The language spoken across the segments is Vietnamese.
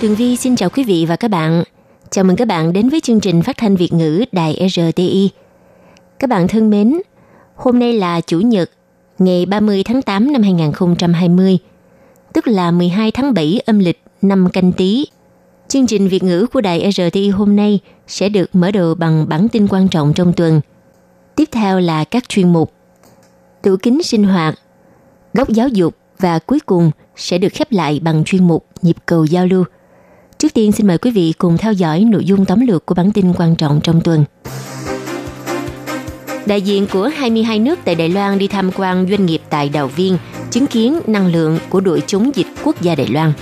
Tường Vi xin chào quý vị và các bạn. Chào mừng các bạn đến với chương trình phát thanh Việt ngữ Đài RTI. Các bạn thân mến, hôm nay là Chủ nhật, ngày 30 tháng 8 năm 2020, tức là 12 tháng 7 âm lịch năm canh tí. Chương trình Việt ngữ của Đài RTI hôm nay sẽ được mở đầu bằng bản tin quan trọng trong tuần. Tiếp theo là các chuyên mục Tủ kính sinh hoạt, góc giáo dục và cuối cùng sẽ được khép lại bằng chuyên mục nhịp cầu giao lưu – Trước tiên xin mời quý vị cùng theo dõi nội dung tóm lược của bản tin quan trọng trong tuần. Đại diện của 22 nước tại Đài Loan đi tham quan doanh nghiệp tại Đào Viên, chứng kiến năng lượng của đội chống dịch quốc gia Đài Loan.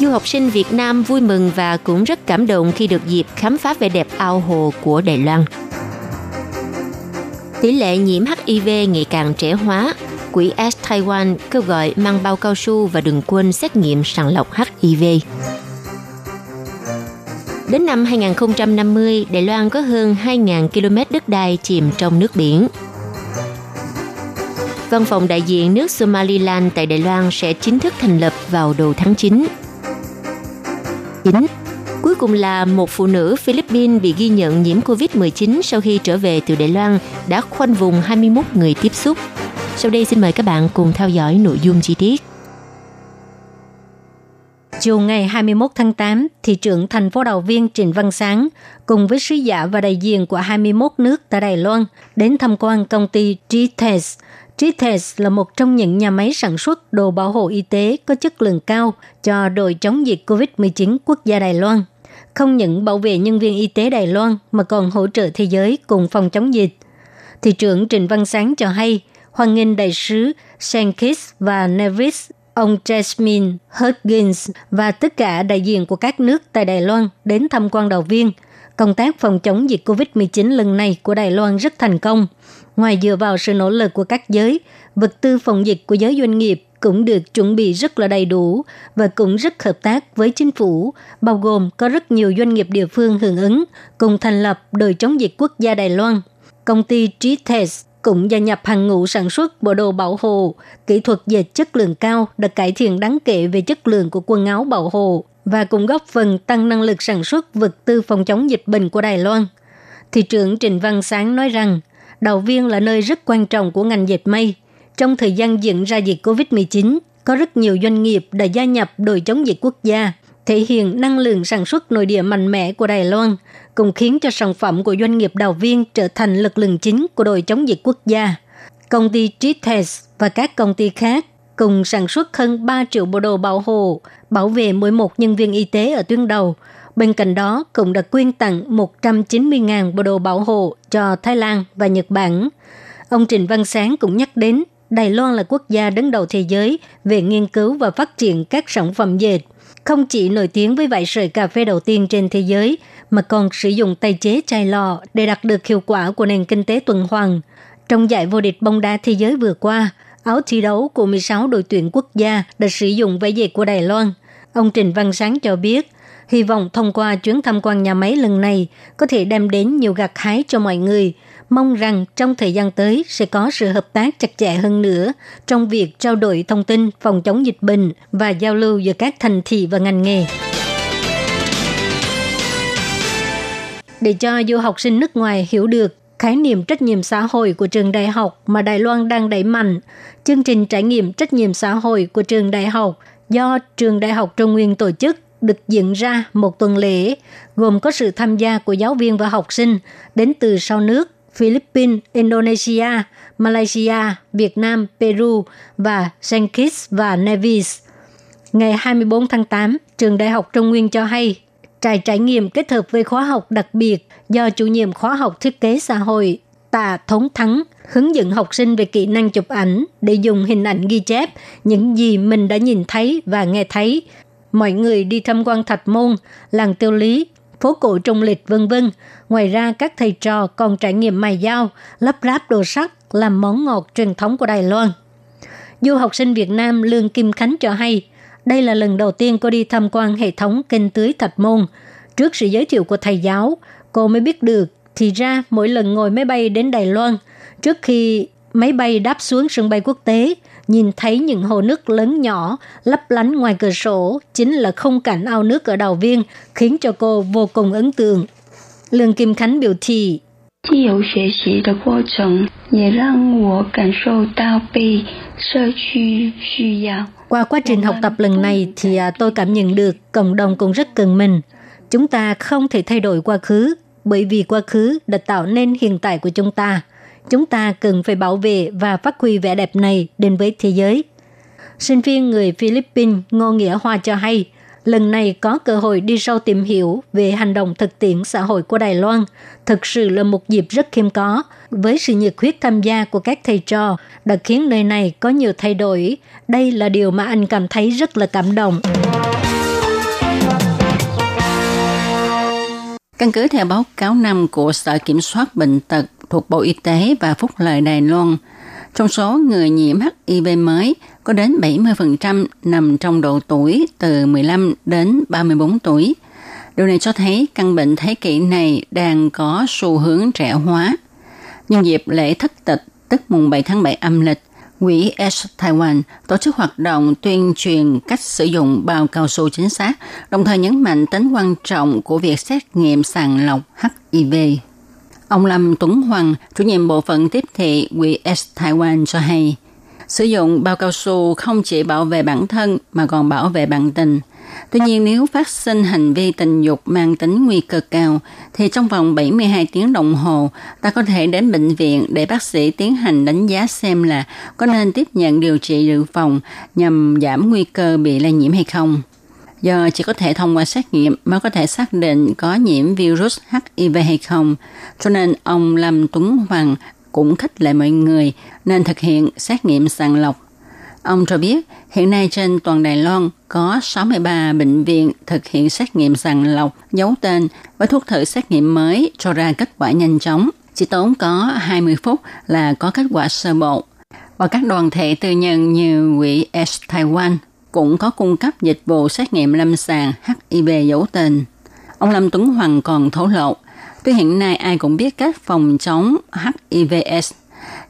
Du học sinh Việt Nam vui mừng và cũng rất cảm động khi được dịp khám phá vẻ đẹp ao hồ của Đài Loan. Tỷ lệ nhiễm HIV ngày càng trẻ hóa, quỹ S Taiwan kêu gọi mang bao cao su và đừng quên xét nghiệm sàng lọc HIV. Đến năm 2050, Đài Loan có hơn 2.000 km đất đai chìm trong nước biển. Văn phòng đại diện nước Somaliland tại Đài Loan sẽ chính thức thành lập vào đầu tháng 9. 9. Cuối cùng là một phụ nữ Philippines bị ghi nhận nhiễm COVID-19 sau khi trở về từ Đài Loan đã khoanh vùng 21 người tiếp xúc. Sau đây xin mời các bạn cùng theo dõi nội dung chi tiết. Chiều ngày 21 tháng 8, thị trưởng thành phố Đào Viên Trịnh Văn Sáng cùng với sứ giả và đại diện của 21 nước tại Đài Loan đến tham quan công ty GTES. GTES là một trong những nhà máy sản xuất đồ bảo hộ y tế có chất lượng cao cho đội chống dịch COVID-19 quốc gia Đài Loan. Không những bảo vệ nhân viên y tế Đài Loan mà còn hỗ trợ thế giới cùng phòng chống dịch. Thị trưởng Trịnh Văn Sáng cho hay – hoan nghênh đại sứ Shankis và Nevis, ông Jasmine Huggins và tất cả đại diện của các nước tại Đài Loan đến tham quan đầu viên. Công tác phòng chống dịch COVID-19 lần này của Đài Loan rất thành công. Ngoài dựa vào sự nỗ lực của các giới, vật tư phòng dịch của giới doanh nghiệp cũng được chuẩn bị rất là đầy đủ và cũng rất hợp tác với chính phủ, bao gồm có rất nhiều doanh nghiệp địa phương hưởng ứng, cùng thành lập đội chống dịch quốc gia Đài Loan. Công ty G-Test cũng gia nhập hàng ngũ sản xuất bộ đồ bảo hộ, kỹ thuật dệt chất lượng cao đã cải thiện đáng kể về chất lượng của quần áo bảo hộ và cũng góp phần tăng năng lực sản xuất vật tư phòng chống dịch bệnh của Đài Loan. Thị trưởng Trịnh Văn Sáng nói rằng, Đào Viên là nơi rất quan trọng của ngành dệt may. Trong thời gian diễn ra dịch COVID-19, có rất nhiều doanh nghiệp đã gia nhập đội chống dịch quốc gia thể hiện năng lượng sản xuất nội địa mạnh mẽ của Đài Loan, cũng khiến cho sản phẩm của doanh nghiệp đào viên trở thành lực lượng chính của đội chống dịch quốc gia. Công ty Tritest và các công ty khác cùng sản xuất hơn 3 triệu bộ đồ bảo hộ, bảo vệ mỗi một nhân viên y tế ở tuyến đầu. Bên cạnh đó, cũng đã quyên tặng 190.000 bộ đồ bảo hộ cho Thái Lan và Nhật Bản. Ông Trịnh Văn Sáng cũng nhắc đến Đài Loan là quốc gia đứng đầu thế giới về nghiên cứu và phát triển các sản phẩm dệt không chỉ nổi tiếng với vải sợi cà phê đầu tiên trên thế giới, mà còn sử dụng tay chế chai lọ để đạt được hiệu quả của nền kinh tế tuần hoàn. Trong giải vô địch bóng đá thế giới vừa qua, áo thi đấu của 16 đội tuyển quốc gia đã sử dụng vải dệt của Đài Loan. Ông Trình Văn Sáng cho biết, hy vọng thông qua chuyến tham quan nhà máy lần này có thể đem đến nhiều gặt hái cho mọi người, mong rằng trong thời gian tới sẽ có sự hợp tác chặt chẽ hơn nữa trong việc trao đổi thông tin phòng chống dịch bệnh và giao lưu giữa các thành thị và ngành nghề. Để cho du học sinh nước ngoài hiểu được khái niệm trách nhiệm xã hội của trường đại học mà Đài Loan đang đẩy mạnh, chương trình trải nghiệm trách nhiệm xã hội của trường đại học do trường đại học Trung Nguyên tổ chức được diễn ra một tuần lễ, gồm có sự tham gia của giáo viên và học sinh đến từ sau nước Philippines, Indonesia, Malaysia, Việt Nam, Peru và Saint Kitts và Nevis. Ngày 24 tháng 8, trường Đại học Trung Nguyên cho hay, trại trải nghiệm kết hợp với khóa học đặc biệt do chủ nhiệm khóa học thiết kế xã hội Tạ Thống Thắng hướng dẫn học sinh về kỹ năng chụp ảnh để dùng hình ảnh ghi chép những gì mình đã nhìn thấy và nghe thấy mọi người đi tham quan Thạch Môn, làng Tiêu Lý, phố cổ Trung Lịch vân vân. Ngoài ra, các thầy trò còn trải nghiệm mài dao, lắp ráp đồ sắt, làm món ngọt truyền thống của Đài Loan. Du học sinh Việt Nam Lương Kim Khánh cho hay, đây là lần đầu tiên cô đi tham quan hệ thống kênh tưới Thạch Môn. Trước sự giới thiệu của thầy giáo, cô mới biết được thì ra mỗi lần ngồi máy bay đến Đài Loan, trước khi máy bay đáp xuống sân bay quốc tế, nhìn thấy những hồ nước lớn nhỏ lấp lánh ngoài cửa sổ chính là không cảnh ao nước ở đào viên, khiến cho cô vô cùng ấn tượng. Lương Kim Khánh biểu thị, Qua quá trình học tập lần này thì à, tôi cảm nhận được cộng đồng cũng rất cần mình. Chúng ta không thể thay đổi quá khứ, bởi vì quá khứ đã tạo nên hiện tại của chúng ta. Chúng ta cần phải bảo vệ và phát huy vẻ đẹp này đến với thế giới. Sinh viên người Philippines Ngô Nghĩa Hoa cho hay, lần này có cơ hội đi sâu tìm hiểu về hành động thực tiễn xã hội của Đài Loan. Thực sự là một dịp rất khiêm có, với sự nhiệt huyết tham gia của các thầy trò đã khiến nơi này có nhiều thay đổi. Đây là điều mà anh cảm thấy rất là cảm động. Căn cứ theo báo cáo năm của Sở Kiểm soát Bệnh tật thuộc Bộ Y tế và Phúc lợi Đài Loan, trong số người nhiễm HIV mới có đến 70% nằm trong độ tuổi từ 15 đến 34 tuổi. Điều này cho thấy căn bệnh thế kỷ này đang có xu hướng trẻ hóa. Nhân dịp lễ thất tịch tức mùng 7 tháng 7 âm lịch, Quỹ S Taiwan tổ chức hoạt động tuyên truyền cách sử dụng bao cao su chính xác, đồng thời nhấn mạnh tính quan trọng của việc xét nghiệm sàng lọc HIV. Ông Lâm Tuấn Hoàng, chủ nhiệm bộ phận tiếp thị Quỹ S Taiwan cho hay, sử dụng bao cao su không chỉ bảo vệ bản thân mà còn bảo vệ bạn tình. Tuy nhiên nếu phát sinh hành vi tình dục mang tính nguy cơ cao thì trong vòng 72 tiếng đồng hồ ta có thể đến bệnh viện để bác sĩ tiến hành đánh giá xem là có nên tiếp nhận điều trị dự phòng nhằm giảm nguy cơ bị lây nhiễm hay không. Do chỉ có thể thông qua xét nghiệm mới có thể xác định có nhiễm virus HIV hay không, cho nên ông Lâm Tuấn Hoàng cũng khích lệ mọi người nên thực hiện xét nghiệm sàng lọc. Ông cho biết hiện nay trên toàn Đài Loan có 63 bệnh viện thực hiện xét nghiệm sàng lọc giấu tên với thuốc thử xét nghiệm mới cho ra kết quả nhanh chóng. Chỉ tốn có 20 phút là có kết quả sơ bộ. Và các đoàn thể tư nhân như quỹ S Taiwan cũng có cung cấp dịch vụ xét nghiệm lâm sàng HIV giấu tên. Ông Lâm Tuấn Hoàng còn thổ lộ, tuy hiện nay ai cũng biết cách phòng chống HIVS,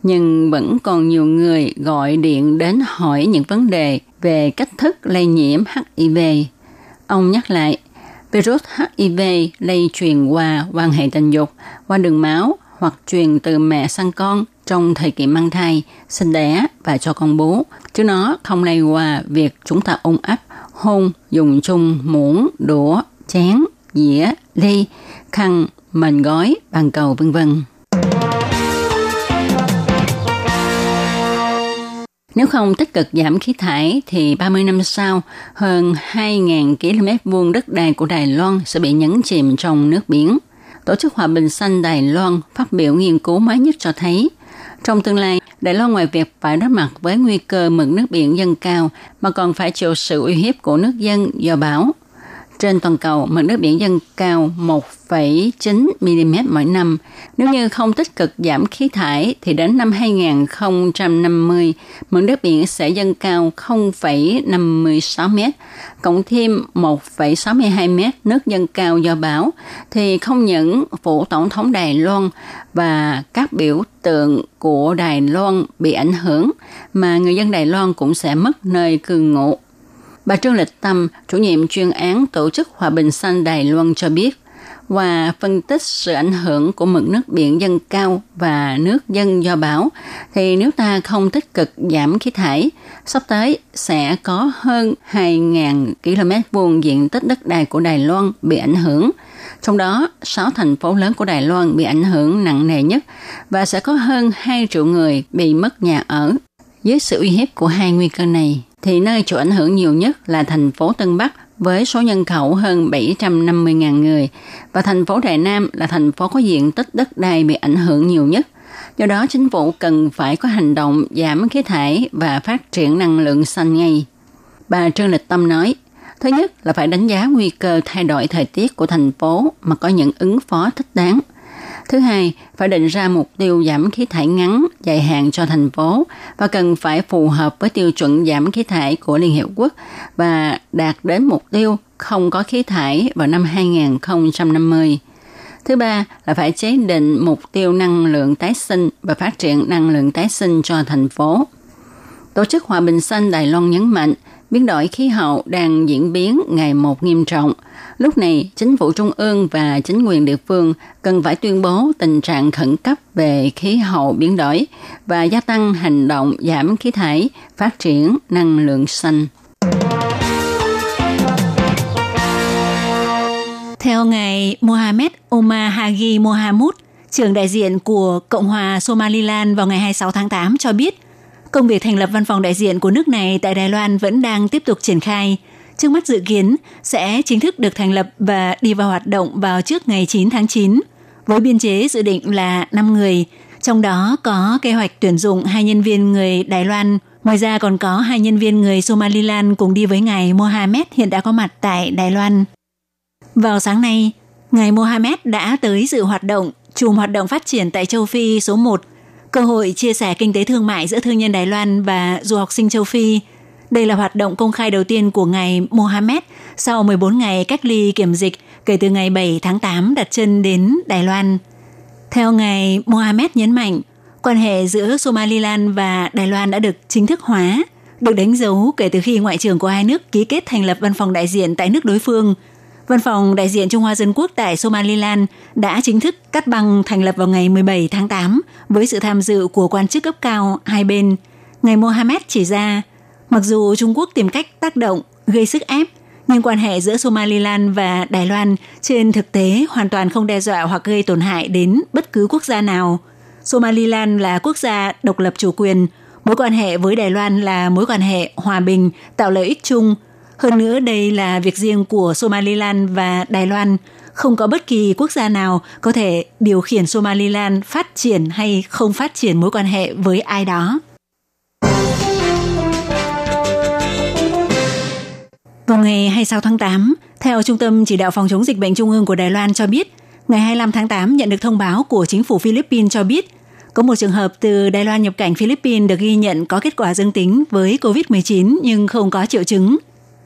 nhưng vẫn còn nhiều người gọi điện đến hỏi những vấn đề về cách thức lây nhiễm HIV. Ông nhắc lại, virus HIV lây truyền qua quan hệ tình dục, qua đường máu hoặc truyền từ mẹ sang con trong thời kỳ mang thai, sinh đẻ và cho con bú, chứ nó không lây qua việc chúng ta ôm ấp, hôn, dùng chung muỗng, đũa, chén, dĩa, ly, khăn, mền gói, bàn cầu vân vân. Nếu không tích cực giảm khí thải thì 30 năm sau, hơn 2.000 km vuông đất đai của Đài Loan sẽ bị nhấn chìm trong nước biển. Tổ chức Hòa bình Xanh Đài Loan phát biểu nghiên cứu mới nhất cho thấy, trong tương lai, Đài Loan ngoài việc phải đối mặt với nguy cơ mực nước biển dâng cao mà còn phải chịu sự uy hiếp của nước dân do bão. Trên toàn cầu, mực nước biển dâng cao 1,9 mm mỗi năm. Nếu như không tích cực giảm khí thải, thì đến năm 2050, mực nước biển sẽ dâng cao 0,56 m, cộng thêm 1,62 m nước dâng cao do bão, thì không những phủ tổng thống Đài Loan và các biểu tượng của Đài Loan bị ảnh hưởng, mà người dân Đài Loan cũng sẽ mất nơi cư ngụ. Bà Trương Lịch Tâm, chủ nhiệm chuyên án Tổ chức Hòa bình Xanh Đài Loan cho biết, và phân tích sự ảnh hưởng của mực nước biển dâng cao và nước dân do bão, thì nếu ta không tích cực giảm khí thải, sắp tới sẽ có hơn 2.000 km vuông diện tích đất đai của Đài Loan bị ảnh hưởng. Trong đó, 6 thành phố lớn của Đài Loan bị ảnh hưởng nặng nề nhất và sẽ có hơn 2 triệu người bị mất nhà ở. Dưới sự uy hiếp của hai nguy cơ này, thì nơi chịu ảnh hưởng nhiều nhất là thành phố Tân Bắc với số nhân khẩu hơn 750.000 người và thành phố Đài Nam là thành phố có diện tích đất đai bị ảnh hưởng nhiều nhất. Do đó, chính phủ cần phải có hành động giảm khí thải và phát triển năng lượng xanh ngay. Bà Trương Lịch Tâm nói, Thứ nhất là phải đánh giá nguy cơ thay đổi thời tiết của thành phố mà có những ứng phó thích đáng. Thứ hai, phải định ra mục tiêu giảm khí thải ngắn, dài hạn cho thành phố và cần phải phù hợp với tiêu chuẩn giảm khí thải của Liên Hiệp Quốc và đạt đến mục tiêu không có khí thải vào năm 2050. Thứ ba là phải chế định mục tiêu năng lượng tái sinh và phát triển năng lượng tái sinh cho thành phố. Tổ chức Hòa bình Xanh Đài Loan nhấn mạnh, biến đổi khí hậu đang diễn biến ngày một nghiêm trọng. Lúc này, chính phủ trung ương và chính quyền địa phương cần phải tuyên bố tình trạng khẩn cấp về khí hậu biến đổi và gia tăng hành động giảm khí thải, phát triển năng lượng xanh. Theo ngài Mohamed Omar Hagi Mohamud, trưởng đại diện của Cộng hòa Somaliland vào ngày 26 tháng 8 cho biết, công việc thành lập văn phòng đại diện của nước này tại Đài Loan vẫn đang tiếp tục triển khai. Trước mắt dự kiến sẽ chính thức được thành lập và đi vào hoạt động vào trước ngày 9 tháng 9, với biên chế dự định là 5 người, trong đó có kế hoạch tuyển dụng hai nhân viên người Đài Loan. Ngoài ra còn có hai nhân viên người Somaliland cùng đi với ngài Mohamed hiện đã có mặt tại Đài Loan. Vào sáng nay, ngài Mohamed đã tới dự hoạt động chùm hoạt động phát triển tại châu Phi số 1, cơ hội chia sẻ kinh tế thương mại giữa thương nhân Đài Loan và du học sinh châu Phi. Đây là hoạt động công khai đầu tiên của ngài Mohamed sau 14 ngày cách ly kiểm dịch kể từ ngày 7 tháng 8 đặt chân đến Đài Loan. Theo ngài Mohamed nhấn mạnh, quan hệ giữa Somaliland và Đài Loan đã được chính thức hóa, được đánh dấu kể từ khi ngoại trưởng của hai nước ký kết thành lập văn phòng đại diện tại nước đối phương – Văn phòng đại diện Trung Hoa Dân Quốc tại Somaliland đã chính thức cắt băng thành lập vào ngày 17 tháng 8 với sự tham dự của quan chức cấp cao hai bên. Ngày Mohammed chỉ ra, mặc dù Trung Quốc tìm cách tác động, gây sức ép, nhưng quan hệ giữa Somaliland và Đài Loan trên thực tế hoàn toàn không đe dọa hoặc gây tổn hại đến bất cứ quốc gia nào. Somaliland là quốc gia độc lập chủ quyền, mối quan hệ với Đài Loan là mối quan hệ hòa bình, tạo lợi ích chung – hơn nữa đây là việc riêng của Somaliland và Đài Loan, không có bất kỳ quốc gia nào có thể điều khiển Somaliland phát triển hay không phát triển mối quan hệ với ai đó. Vào ngày 26 tháng 8, theo Trung tâm Chỉ đạo Phòng chống dịch bệnh Trung ương của Đài Loan cho biết, ngày 25 tháng 8 nhận được thông báo của chính phủ Philippines cho biết có một trường hợp từ Đài Loan nhập cảnh Philippines được ghi nhận có kết quả dương tính với COVID-19 nhưng không có triệu chứng.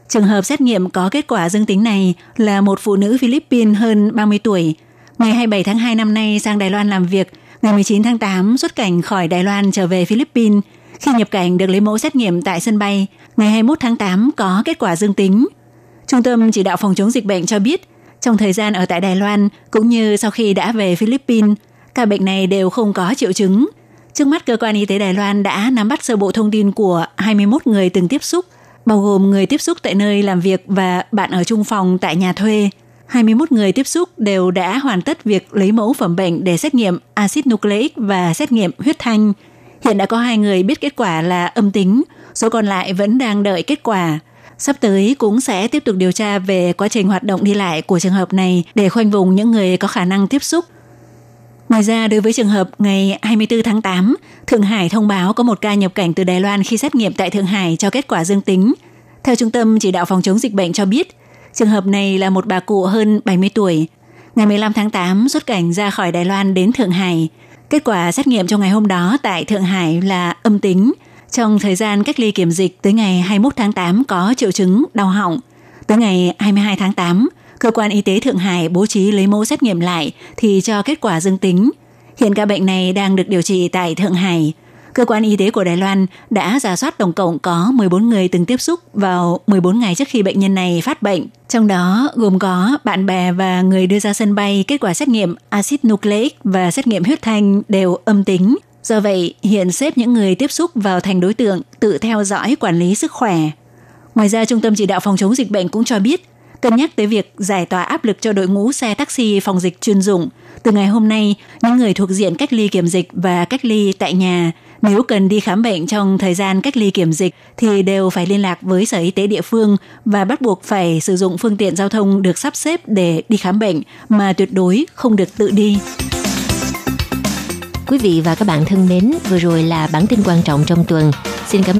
Trường hợp xét nghiệm có kết quả dương tính này là một phụ nữ Philippines hơn 30 tuổi. Ngày 27 tháng 2 năm nay sang Đài Loan làm việc, ngày 19 tháng 8 xuất cảnh khỏi Đài Loan trở về Philippines. Khi nhập cảnh được lấy mẫu xét nghiệm tại sân bay, ngày 21 tháng 8 có kết quả dương tính. Trung tâm chỉ đạo phòng chống dịch bệnh cho biết, trong thời gian ở tại Đài Loan cũng như sau khi đã về Philippines, ca bệnh này đều không có triệu chứng. Trước mắt cơ quan y tế Đài Loan đã nắm bắt sơ bộ thông tin của 21 người từng tiếp xúc bao gồm người tiếp xúc tại nơi làm việc và bạn ở chung phòng tại nhà thuê. 21 người tiếp xúc đều đã hoàn tất việc lấy mẫu phẩm bệnh để xét nghiệm axit nucleic và xét nghiệm huyết thanh. Hiện đã có hai người biết kết quả là âm tính, số còn lại vẫn đang đợi kết quả. Sắp tới cũng sẽ tiếp tục điều tra về quá trình hoạt động đi lại của trường hợp này để khoanh vùng những người có khả năng tiếp xúc. Ngoài ra, đối với trường hợp ngày 24 tháng 8, Thượng Hải thông báo có một ca nhập cảnh từ Đài Loan khi xét nghiệm tại Thượng Hải cho kết quả dương tính. Theo Trung tâm Chỉ đạo Phòng chống dịch bệnh cho biết, trường hợp này là một bà cụ hơn 70 tuổi. Ngày 15 tháng 8 xuất cảnh ra khỏi Đài Loan đến Thượng Hải. Kết quả xét nghiệm trong ngày hôm đó tại Thượng Hải là âm tính. Trong thời gian cách ly kiểm dịch tới ngày 21 tháng 8 có triệu chứng đau họng. Tới ngày 22 tháng 8, cơ quan y tế Thượng Hải bố trí lấy mẫu xét nghiệm lại thì cho kết quả dương tính. Hiện ca bệnh này đang được điều trị tại Thượng Hải. Cơ quan y tế của Đài Loan đã giả soát tổng cộng có 14 người từng tiếp xúc vào 14 ngày trước khi bệnh nhân này phát bệnh. Trong đó gồm có bạn bè và người đưa ra sân bay kết quả xét nghiệm axit nucleic và xét nghiệm huyết thanh đều âm tính. Do vậy, hiện xếp những người tiếp xúc vào thành đối tượng tự theo dõi quản lý sức khỏe. Ngoài ra, Trung tâm Chỉ đạo Phòng chống dịch bệnh cũng cho biết, cân nhắc tới việc giải tỏa áp lực cho đội ngũ xe taxi phòng dịch chuyên dụng. Từ ngày hôm nay, những người thuộc diện cách ly kiểm dịch và cách ly tại nhà nếu cần đi khám bệnh trong thời gian cách ly kiểm dịch thì đều phải liên lạc với Sở Y tế địa phương và bắt buộc phải sử dụng phương tiện giao thông được sắp xếp để đi khám bệnh mà tuyệt đối không được tự đi. Quý vị và các bạn thân mến, vừa rồi là bản tin quan trọng trong tuần. Xin cảm